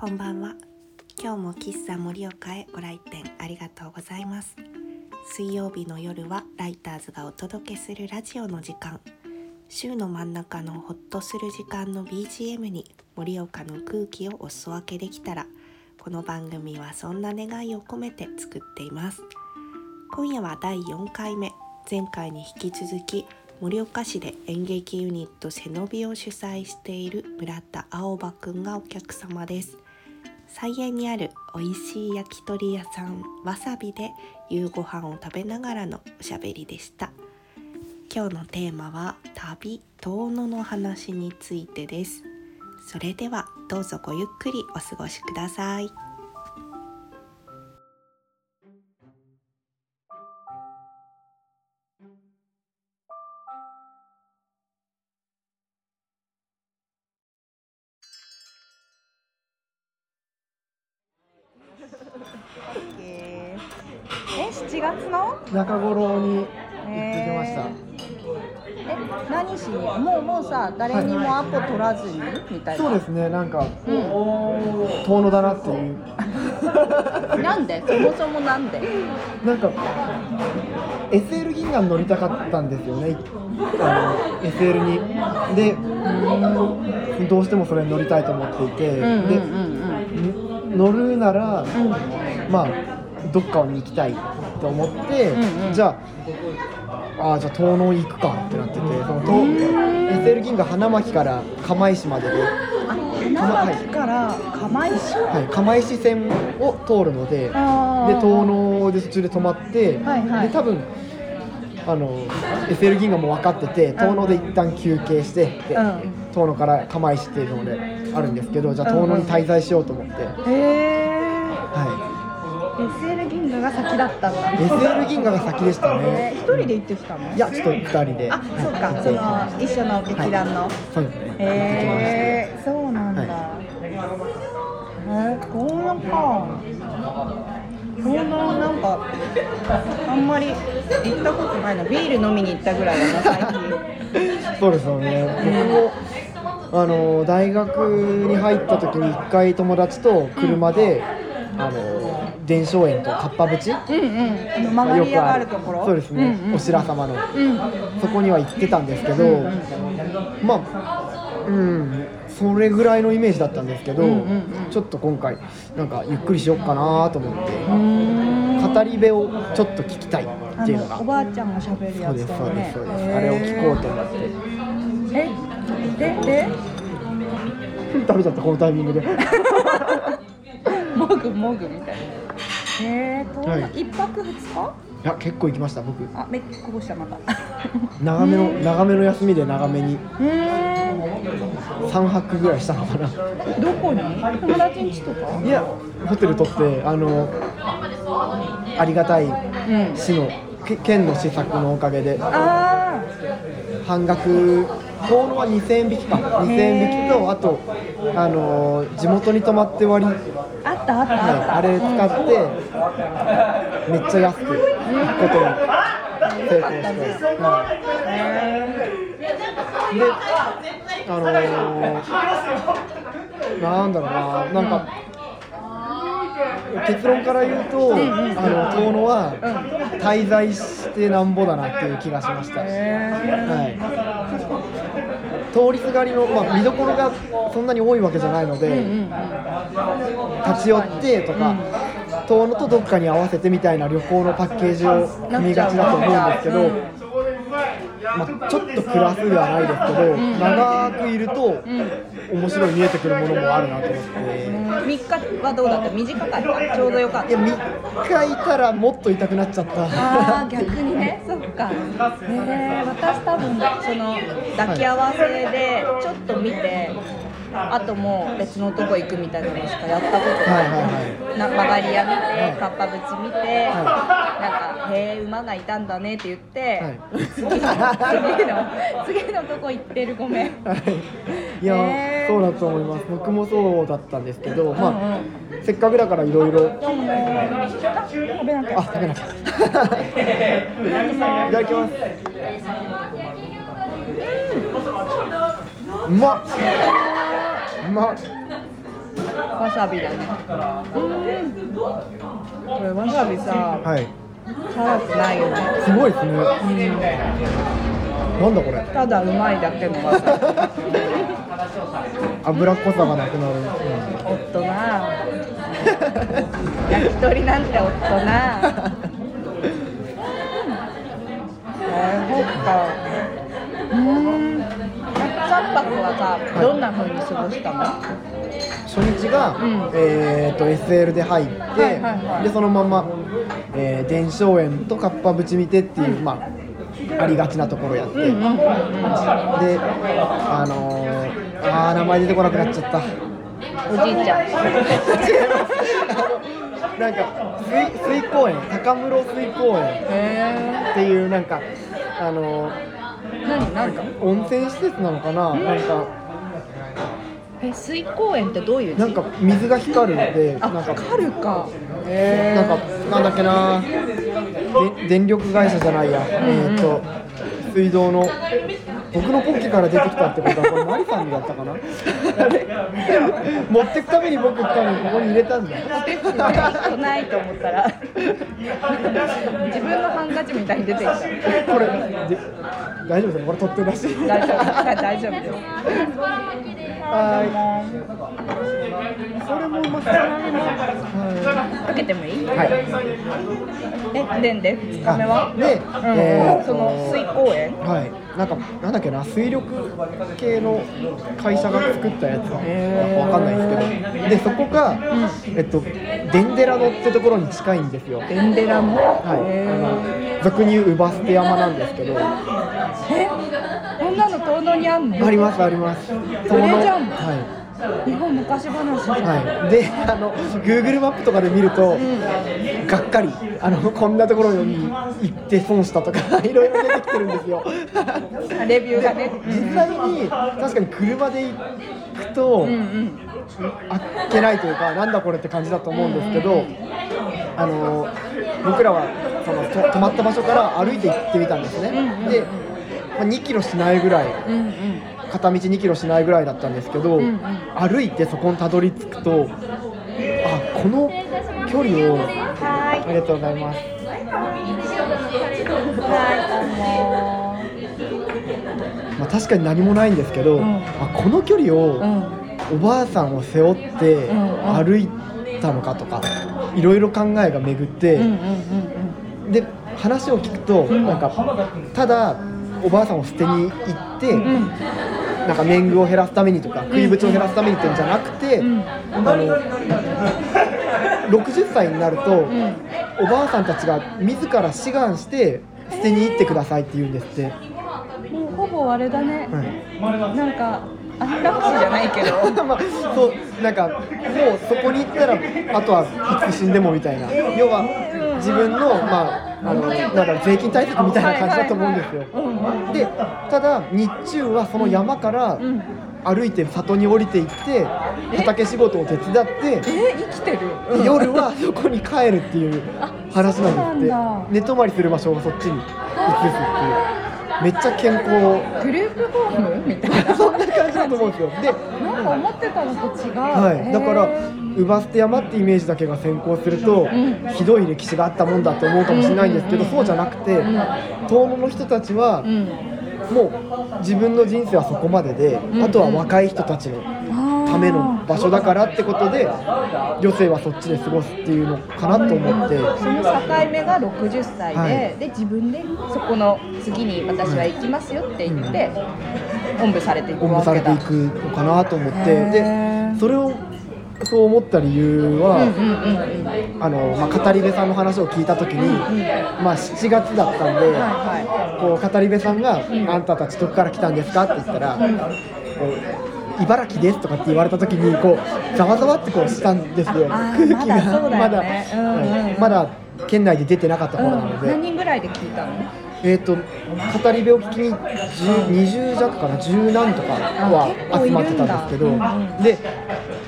こんばんは。今日も喫茶盛岡へご来店ありがとうございます。水曜日の夜はライターズがお届けするラジオの時間。週の真ん中のホッとする時間の BGM に盛岡の空気をお裾分けできたらこの番組はそんな願いを込めて作っています。今夜は第4回目。前回に引き続き盛岡市で演劇ユニット背伸びを主催している村田青葉くんがお客様です。菜園にある美味しい焼き鳥屋さんわさびで夕ご飯を食べながらのおしゃべりでした。今日のテーマは旅遠野の話についてです。それではどうぞごゆっくりお過ごしください。誰にもアポ取らずに？みたいな。そうですね、なんか、うん。遠野だなっていう。なんで？そもそもなんで？なんか、SL 銀河に乗りたかったんですよね。あの SL に。で、どうしてもそれに乗りたいと思っていて、うんうんうんで、うん乗るなら、まあ、どっかに行きたいと思って、うんうんじゃあ、あーじゃあ遠野行くかってなってて、その遠 SL 銀河花巻から釜石までで。花巻から釜石？はい、釜石線を通るので、で遠野で途中で止まって、はいはい。で多分あの SL 銀河も分かってて、遠野で一旦休憩して、でうん。遠野から釜石っていうのであるんですけど、じゃあ遠野に滞在しようと思って、へえ。は河が先だったんだ。い、SL 銀河が先でしたえね。ー一人で行ってきたの？いや、ちょっと二人で。あ、そうか、その一緒の劇団の。そうですね。へえ、そうなんだ。はえー、こんなか。こんななんかあんまり行ったことないの。ビール飲みに行ったぐらいだな最近。そうですよね。僕もあの大学に入った時に一回友達と車で、あの伝承園とかっぱ淵。うんうん。曲がり屋があるところ？そうですね、うんうん。お白様の。うん。そこには行ってたんですけど、まあうん。それぐらいのイメージだったんですけど、うんうんうん。ちょっと今回なんかゆっくりしようかなと思って、語り部をちょっと聞きたいあっていうのが。のおばあちゃんが喋るやそうですつねそうですそうです、あれを聞こうと思って。え？でで 食べちゃったこのタイミングで。もぐもぐみたいなえー、と、はい。一泊二日？いや結構行きました僕。あめっこぼしたまた長めの長めの休みで長めに。うー。ん3泊ぐらいしたのかな。どこに？友達ん家とか？いやホテル取ってあのありがたいうん。市のけ県の施策のおかげで。あ半額。遠野は2000円引きか。2000円引きとあとあの地元に泊まって割ああったあったあった、あれ使ってめっちゃ安くことに成功して、はい、であのー、なんだろうななんか、結論から言うと、あの遠野は滞在してなんぼだなっていう気がしました。はい、通りすがりの、まあ、見どころがそんなに多いわけじゃないので、立ち寄ってとか、遠野とどっかに合わせてみたいな旅行のパッケージを組みがちだと思うんですけど、まあ、ちょっとクラスではないですけど、長くいると面白い見えてくるものもあるなと思って。3日はどうだった？短かった？ちょうどよかっいやた3日いたらもっと痛くなっちゃった。あー逆にね。そっか。えー、私多分その抱き合わせでちょっと見てあともう別のとこ行くみたいなのしかやったことない,、はいはいはい。な曲がり屋見はい。てかっぱ淵見て、なんか「へえ馬がいたんだね」って言って、はい。次の次の次のとこ行ってるごめん。はい、いや、へーそうだと思います。僕もそうだったんですけど、まあうん。せっかくだからいろいろあ食べなきゃあ食べなきゃ。いただきます。うまっ。うまっ。わさびだね。うん。これわさびさはい。辛くないよね。すごいですね。なんだこれ。ただうまいだけのわさび脂っこさがなくなる、おっとな焼き鳥なん。ておっとなえー、そっかうん。3泊はさどん。な風に過ごしたの、初日が、うん。えー、と SL で入って、はいはいはいでそのまま、えー、伝承園とかっぱぶちみてっていう、まあ、ありがちなところやって、でうん。うん。うん。うん。あのー、あー名前出てこなくなっちゃった。おじいちゃん。なんか水水公園高室水公園。へっていうなんかあの何何か？温泉施設なのかな、なんか。え水公園ってどういう字なんか水が光るのであなんか。光るか。へえなんかなんだっけな？で電力会社じゃないや、えっ、と水道の僕のポッケから出てきたってことはこれマリさんだったかな？持ってくために僕多分ここに入れたんだ。ポテチね一個ないと思ったら自分のハンカチみたいに出てきた。これで大丈夫ですか？これ取ってるらしい大丈夫大丈夫です。はい。それもうまそうはかけてもいい？い、はい。えでんで2日目は？で、うん。えその水公園？はい、なんかなんだっけな水力系の会社が作ったやつ。わかんないですけど。でそこが、えっとデンデラノってところに近いんですよ。はいデンデラもあの俗に言うウバステ山なんですけど。え？こんなの遠野にあんの？ありますあります。それじゃん。は日本昔話。はい、であの Google マップとかで見ると、がっかり。あのこんなところに行って損したとか いろいろ出てきてるんですよ。レビューがね。実際に確かに車で行くと、うんうん。あっけないというかなんだこれって感じだと思うんですけど、あの僕らはそのと泊まった場所から歩いて行ってみたんですね、で、まあ、2キロしないぐらいうんうん片道2キロしないぐらいだったんですけど、んうん。歩いてそこにたどり着くとあこの距離をはありがとうございます。はい。まあ、確かに何もないんですけど、ん。あこの距離を、おばあさんを背負って歩いたのかとかいろいろ考えが巡って、で話を聞くと、なんかただおばあさんを捨てに行って、なんか年貢を減らすためにとか食いぶちを減らすためにってんじゃなくて、ん。あの60歳になると、ん。おばあさんたちが自ら志願して捨てに行ってくださいって言うんですって。もうほぼあれだね、はい。なんか安楽死じゃないけど。まあ、そうなんかもうそこに行ったらあとはいつ死んでもみたいな。要は自分の,、まあ、あのなんだろう税金対策みたいな感じだと思うんですよ。でただ日中はその山からん。歩いて里に降りていって畑仕事を手伝ってえ？生きてる、夜はそこに帰るっていう話ななんですって。寝泊まりする場所をそっちに移すっていう。めっちゃ健康。グループホームみたいな。そんな感じだと思うんですよ。でなんか思ってたのと違う、はい、だからウバステ山ってイメージだけが先行すると、ひどい歴史があったもん。だと思うかもしれないん。ですけど、そうじゃなくて、遠野の人たちは、うん。もう自分の人生はそこまでで、あとは若い人たちのための場所だからってことで余生はそっちで過ごすっていうのかなと思って。その境目が60歳で、はいで自分でそこの次に私は行きますよって言って、おん。ぶされていくおん。ぶされていくのかなと思ってへでーそれをそう思った理由は、あのまあ、語り部さんの話を聞いた時に、まあ、7月だったんで、はこう語り部さんが、あんたたちどこから来たんですか?」って言ったら「こう茨城です」とかって言われた時にこうざわざわってこうしたんですよ。空気がまだ まだ県内で出てなかった頃なのうん、で、何人ぐらいで聞いたの？えっ、と語り部を聞きに10 20弱かな？10何とかは集まってたんですけど、で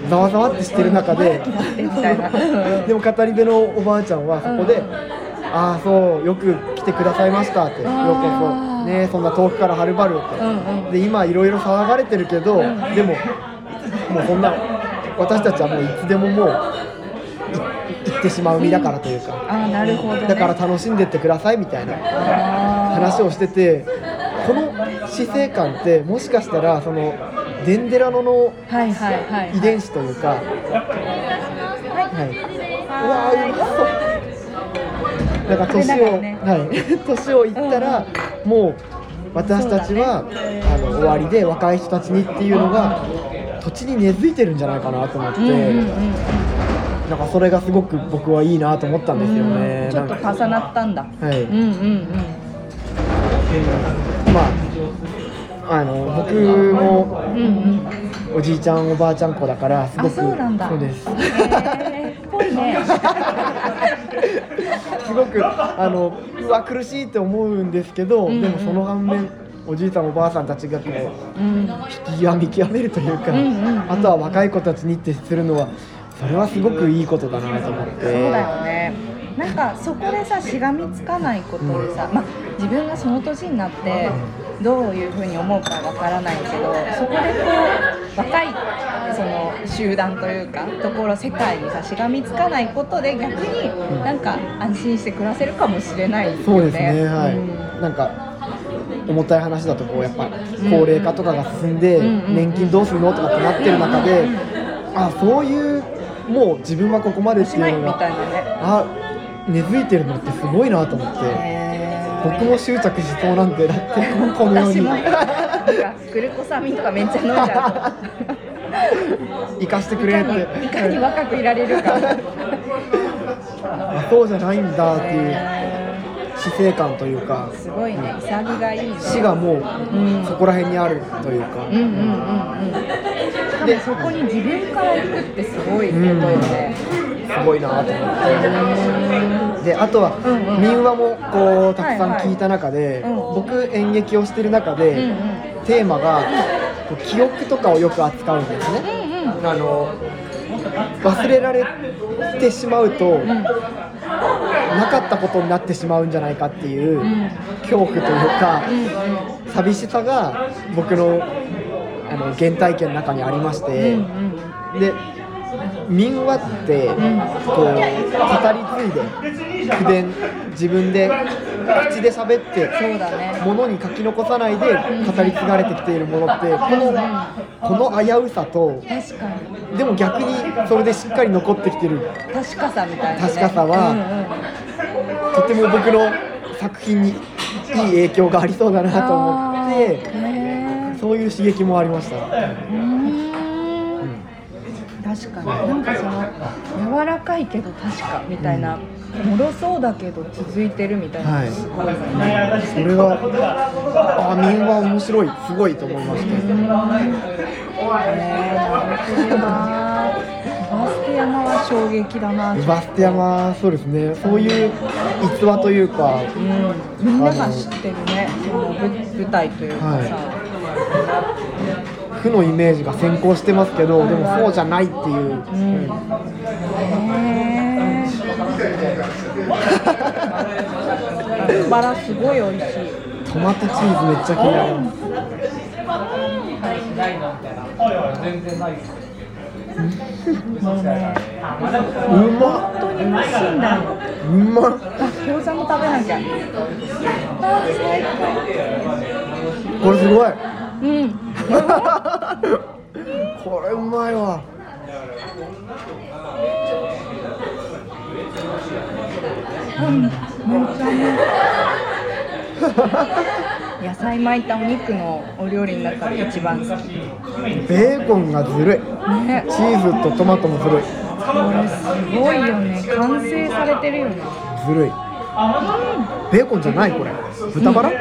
ざわざわってしてる中で、でも語り部のおばあちゃんはそこで「ああそうよく来てくださいました」って「ようこそねそんな遠くからはるばる」って、で今いろいろ騒がれてるけど、でももうそんな私たちはもういつでももうってしまう身だからというか、ああなるほど、ね、だから楽しんでってくださいみたいな話をしててこの死生観ってもしかしたらそのデンデラノのはいはいはい遺伝子というか、はい、うわーうまそう。なんか年を、ね。はい、年をいったら、もう私たちは、あの終わりで若い人たちにっていうのが土地に根付いてるんじゃないかなと思って、うんうんうんなんかそれがすごく僕はいいなと思ったんですよね。ちょっと重なったんだ。はい、うんうんうん。まああの僕もうんうん。おじいちゃんおばあちゃん子だからすごくあそうなんだ。そうです。へーぽいね。すごくあのうわ苦しいって思うんですけど、うんうん。でもその反面おじいさんおばあさんたちがこううん。引き見極めるというか、うんうんうん。あとは若い子たちにってするのはそれはすごくいいことだなと思って。そうだよね。なんかそこでさしがみつかないことでさ、まあ、自分がその年になってどういうふうに思うかわからないけどそこでこう若いその集団というかところ世界にさしがみつかないことで逆になんか安心して暮らせるかもしれないよね。そうですねはい、うん。なんか重たい話だとこうやっぱ高齢化とかが進んで年金どうするのとかってなってる中であそういうもう自分はここまでっていうのが。あ根付いてるのってすごいなと思って僕も執着しそうなんでだってこのようにグルコサミンとかめっちゃ飲んじゃ生かしてくれってにいかに若くいられるか。あそうじゃないんだっていう死生観というかすごいね潔がいいね。死がもううんそこら辺にあるというかうんうんうんうん。しかもそこに自分から行くってすごいことよね。すごいなと思ってであとは民話もこうたくさん聞いた中でうん僕演劇をしてる中うんでうん。テーマがこう記憶とかをよく扱うんですね。あの忘れられてしまうと、うん。なかったことになってしまうんじゃないかっていううん。恐怖というか、うん。寂しさが僕のあの原体験の中にありましうんて、うん。で民話ってこう語り継いで口伝自分で口で喋ってそうだね。ものに書き残さないで語り継がれてきているものってこのこの危うさと確かに。でも逆にそれでしっかり残ってきてる。確かさみたいな、ね。確かさはうんうんとても僕の作品にいい影響がありそうだなと思ってそういう刺激もありました、確かに。なんかその柔らかいけど確かみたいな、脆そうだけど続いてるみたいな、はい。すごいねそれがあ民話面白いすごいと思いましたへー。なるほどなバステ山は衝撃だな。バステ山そうですね。そういう逸話というか。うん、みんなが知ってるねその舞舞台というかさ、負のイメージが先行してますけどでもそうじゃないっていう、うん。へー。バラすごい美味しい。トマトチーズめっちゃ気になりますもうまっ本当に美味しいんだ。ようまっ。あ餃子も食べなきゃ。これすごい。高うん。これうまいわ。野菜巻いたお肉のお料理の中で一番好き。ベーコンがずるい。ね。チーズとトマトもずるい。これすごいよね。完成されてるよね。ずるいベーコンじゃないこれ。豚バラ？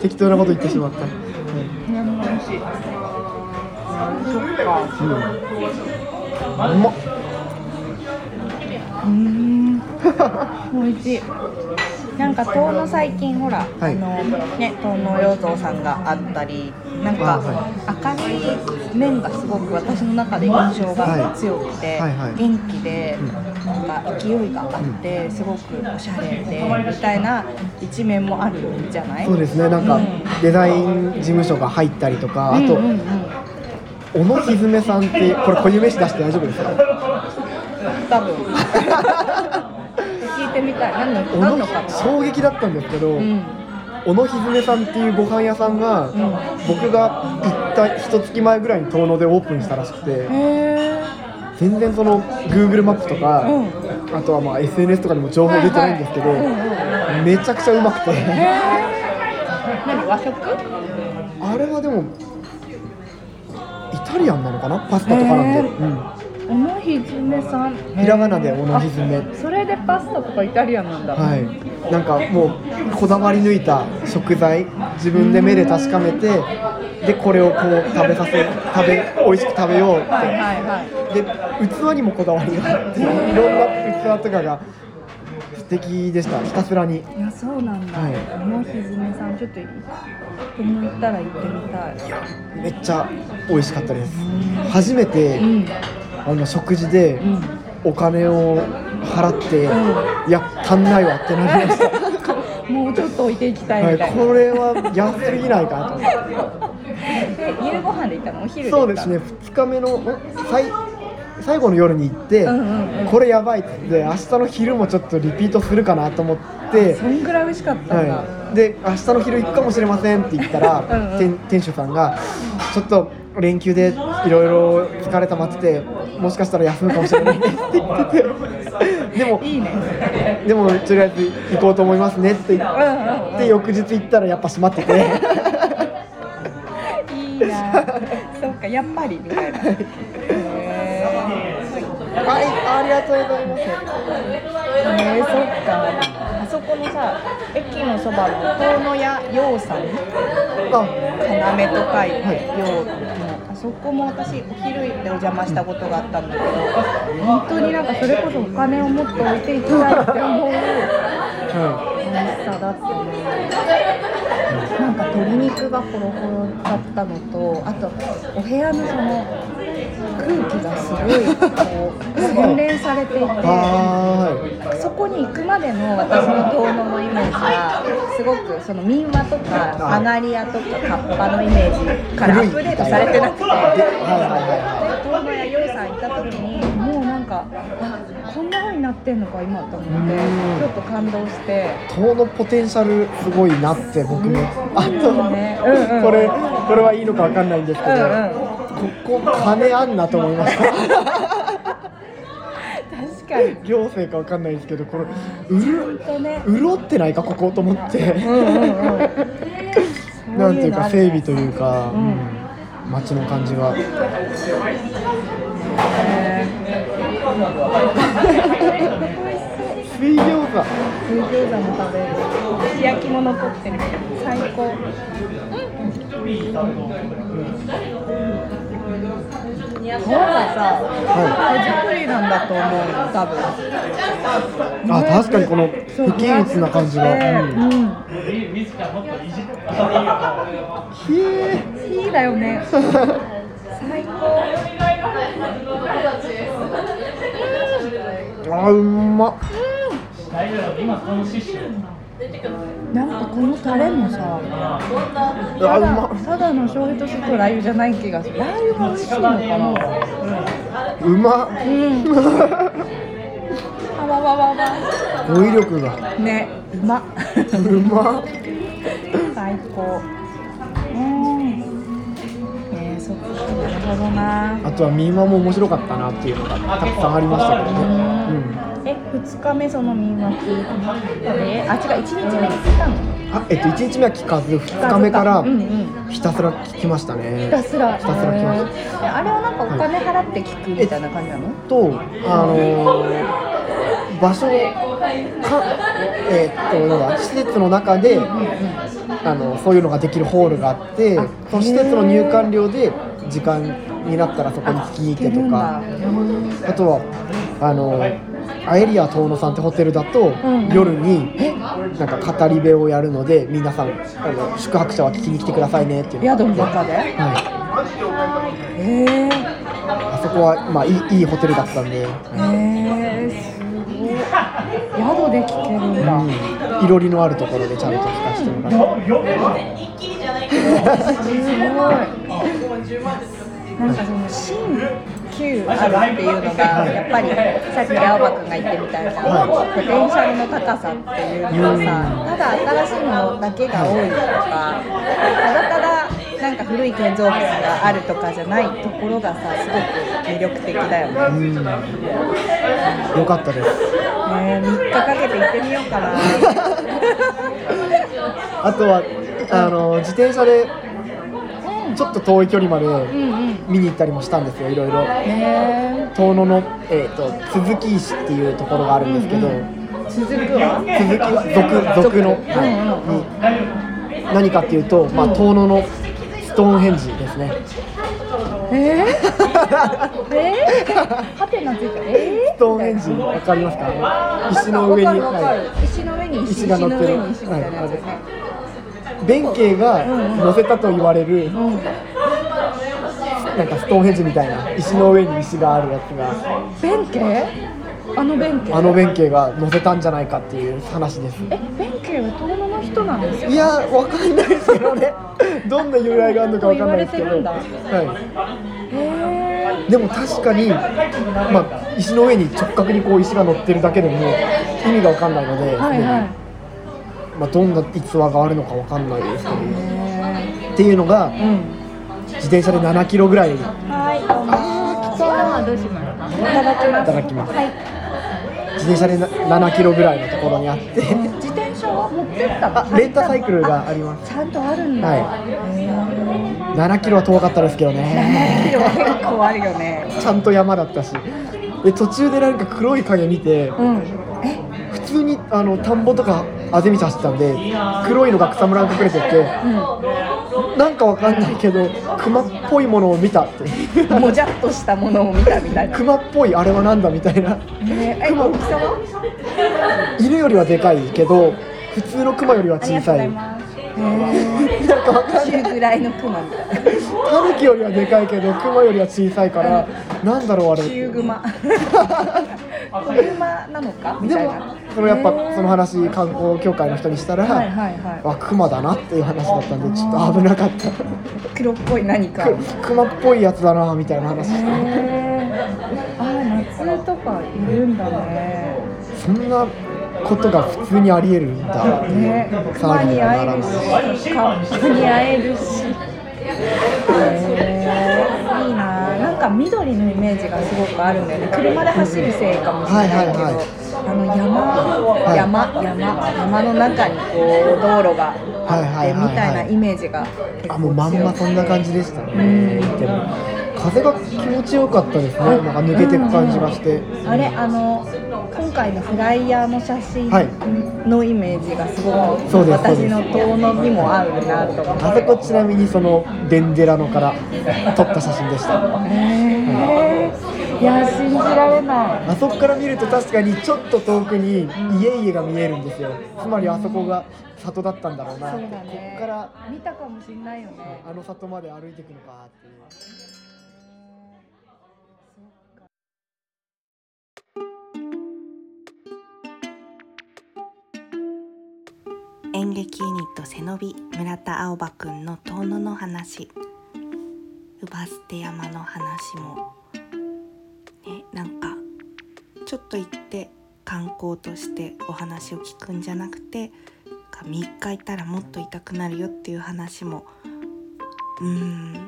適当なこと言ってしまった、ね美味しいそっかうまっうーん。美味しい。なんか遠野最近ほら、はい。あのね遠野洋蔵さんがあったりなんか、明るい面がすごく私の中で印象が強くて、元気で、なんか勢いがあって、すごくおしゃれでみたいな一面もあるじゃない？そうですね。なんかうんデザイン事務所が入ったりとかあと、小野ひずめさんってこれ固有名詞出して大丈夫ですか？多分。聞いてみたい。何の何のか衝撃だったんですけど、うん小野ひずめさんっていうご飯屋さんが、ん僕が行った一月前ぐらいに遠野でオープンしたらしくて全然その Google マップとか、うん。あとはまあ SNS とかでも情報出てないんですけど、めちゃくちゃうまくて。何和食？あれはでもイタリアンなのかな？パスタとかなんで、へうん小野ひずめさん。ひらがなで小野ひずめ。あそれでパスタとかイタリアンなんだ。はい、なんかもうこだわり抜いた食材。自分で目で確かめてでこれをこう食べさせ食べ美味しく食べようって、はいはいはい。で器にもこだわりがあっていろんな器とかが素敵でした。ひたすらに。いやそうなんだ、はい。小野ひずめさんちょっと僕も行ったら行ってみたい。めっちゃ美味しかったです。初めてうんあの食事でうん。お金を払って、いや足んないわってなりました。もうちょっと置いていきたいはい、みたいな、これは安すぎないかなと 夕ご飯で行ったの？お昼そうですね。2日目のん最最後の夜に行って、うんうんうん。これやばいって言って明日の昼もちょっとリピートするかなと思ってそんぐらい美味しかったんだ、はい、で明日の昼行くかもしれませんって言ったらうんうん。店店主さんがちょっと連休でいろいろ疲れ溜まっててもしかしたら休むかもしれないって言っててでもいいね。でもとりあえず行こうと思いますねって言っうんうんうん。て翌日行ったらやっぱ閉まってて。いいな。そっかやっぱりみたいな。へはいありがとうございます。えー、そっか。あそこのさ駅のそばの遠野屋洋さん？あ要と書いはいて洋のあそこも私お昼でお邪魔したことがあったんだけど本当になんかそれこそお金をもっと置いていきたいって思うは美味しさだったねなんか鶏肉がホロホロだったのとあとお部屋のその空気がすごいこう洗練されていてそこに行くまでの私の遠野のイメージはすごくその民話とかはい。あがり屋とかカッパのイメージからアップデートされてなくて遠野屋よいさん行った時にもうなんかあこんな風になってんのか今と思ってうん。ちょっと感動して。い塔のポテンシャルすごいなって僕も。あとね。うんうん。これこれはいいのかわかんないんですけど、うんうんここ金あんなと思いました確かに。行政かわかんないですけどこれうるとね。潤ってないかここと思って、うんうんうん。なんていうか整備というか、うん。うん街の感じが水餃子。水餃子も食べる。石焼きも残ってる。最高皮がさは手作りなんだと思う多分あ確かにこの不均一な感じが、うん。うん。ひえいいだよね最高あうまっうん。なんかこのタレもさあただうまっただの醤油と酢とラー油じゃない気がする。ラー油が美味しいのかなうまっうん。あわわわわ語彙力がねうま。っうま。っ最高。うん。えー、そっかなるほどな。あとは民話も面白かったなっていうのがたくさんありましたけどね、え二日目その民話聞いてあ違う一日目に聞いたの？うん、あえっと1日目は聞かず2日目からうんうん。ひたすら聞きましたね。ひたすら。ひたすら聞きました。えーあれはなんかお金払って聞くみたいな感じなの、とあのー場所かえーっと要は施設の中で、あのそういうのができるホールがあってあその施設の入館料で時間になったらそこに聞きに行ってとかあとはあのアエリア遠野さんってホテルだと、ん。夜になんか語り部をやるので皆さんあの宿泊者は聞きに来てくださいねっていう宿の中で？はい。へえあそこはまあいいいいホテルだったんで、へえすごい。宿で聞けるんだ、うん、いろりのあるところでちゃんと聞かせてもらって。すごい なんかその新旧あるっていうのがやっぱりさっき青葉君が言ってみたいなポテンシャルの高さっていうのはさただ新しいものだけが多いとかただただなんか古い建造物があるとかじゃないところがさすごく魅力的だよね。うん、よかったです。ね3日かけて行ってみようかな。あとはあの自転車でちょっと遠い距離までうんうん。見に行ったりもしたんですよいろいろ。ね遠野の、えー、と鈴木石っていうところがあるんですけど、続くわ。鈴木は族族の、はい。に何かっていうと、まあ、遠野のストーンヘンジですね。えー、えー、はてなついた？えー、ストーンヘンジわかりますか？石の上に、は石の上に石石が乗ってる。石の上に石みたいなやつですね。い、弁慶が乗せたと言われる、うん。なんかストーンヘンジみたいな石の上に石があるやつが弁慶？あの弁慶？あの弁慶が乗せたんじゃないかっていう話ですえ、弁慶は遠野の人なんですよ。いやわかんないですけどねどんな由来があるのかわかんないですけど、はへい、でも確かに、まあ、石の上に直角にこう石が乗ってるだけでも意味がわかんないので、え。はいはい。まあ、どんな逸話があるのかわかんないですけどへっていうのがえ。うん。自転車で7キロぐらいいはい。あー、来た。どうしますか。いただきます。ただきますはい。自転車でな7キロぐらいのところにあって自転車は持ってったの？あレンタサイクルがありますちゃんとあるんだ。はいへ7キロは遠かったですけどえ。ねでも結構あるよね。ちゃんと山だったしで途中でなんか黒い影見てうん。え、普通にあの田んぼとかあぜ道走ってたんで黒いのが草むらに隠れててなんかわかんないけど熊っぽいものを見たってうん。もじゃっとしたものを見たみたいな。熊っぽいあれはなんだみたいなえー、え、大きさは？犬よりはでかいけど普通の熊よりは小さいなんかわかんぐらいのクマみたいな。タヌキよりはでかいけど熊よりは小さいからなんだろうあれ 中グマ。子グマなのか？みでもたいな。そのやっぱその話観光協会の人にしたら、はいはいはあ熊だなっていう話だったんでちょっと危なかったい。黒っぽい何か。く熊っぽいやつだなみたいな話へえ。あー、夏とかいるんだね。そんなことが普通にありえるんだっていうね、熊に会えるし、カップに会えるし。へーいいな、なんか緑のイメージがすごくあるんだよね。車で走るせいかもしれないけど。はいはいはい。あの山、い。山、山、山の中にこう道路がみたいなイメージがあもうまんまそんな感じでしたうねんでも風が気持ちよかったですね。なんか抜けてく感じがして、あれあの今回のフライヤーの写真はい。のイメージがすごく、そうです私の遠野にも合うなと思って。あそこちなみにそのデンデラのから撮った写真でした。へー。い。や信じられない。あそこから見ると確かにちょっと遠くに家々が見えるんですよ。つまりあそこが里だったんだろうなね。こっから見たかもしれないよね。あの里まで歩いていくのかっていう演劇ユニット背伸び村田青葉くんの遠野の話。乳母捨て山の話も。ねなんかちょっと行って観光としてお話を聞くんじゃなくて3日いたらもっと痛くなるよっていう話も。うーん、ね、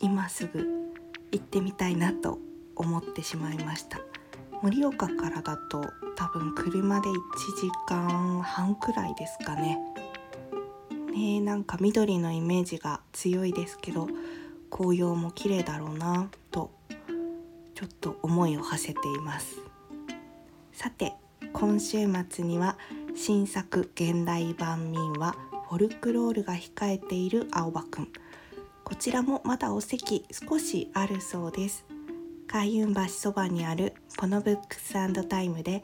今すぐ行ってみたいなと思ってしまいました。盛岡からだと多分車で1時間半くらいですかね。ねえなんか緑のイメージが強いですけど紅葉も綺麗だろうなとちょっと思いを馳せています。さて今週末には新作現代版民話フォルクロールが控えている青葉くん。こちらもまだお席少しあるそうです。海運橋そばにあるポノブックスタイムで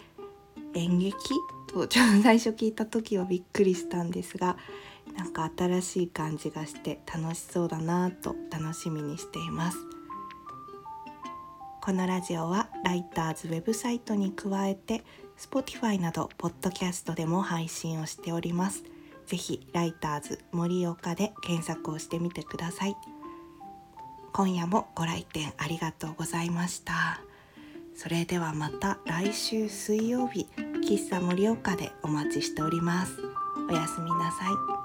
演劇？とちょっと最初聞いた時はびっくりしたんですがなんか新しい感じがして楽しそうだなと楽しみにしています。このラジオはライターズウェブサイトに加えて Spotify などポッドキャストでも配信をしております。ぜひライターズ森岡で検索をしてみてください。今夜もご来店ありがとうございました。それではまた来週水曜日喫茶盛岡でお待ちしております。おやすみなさい。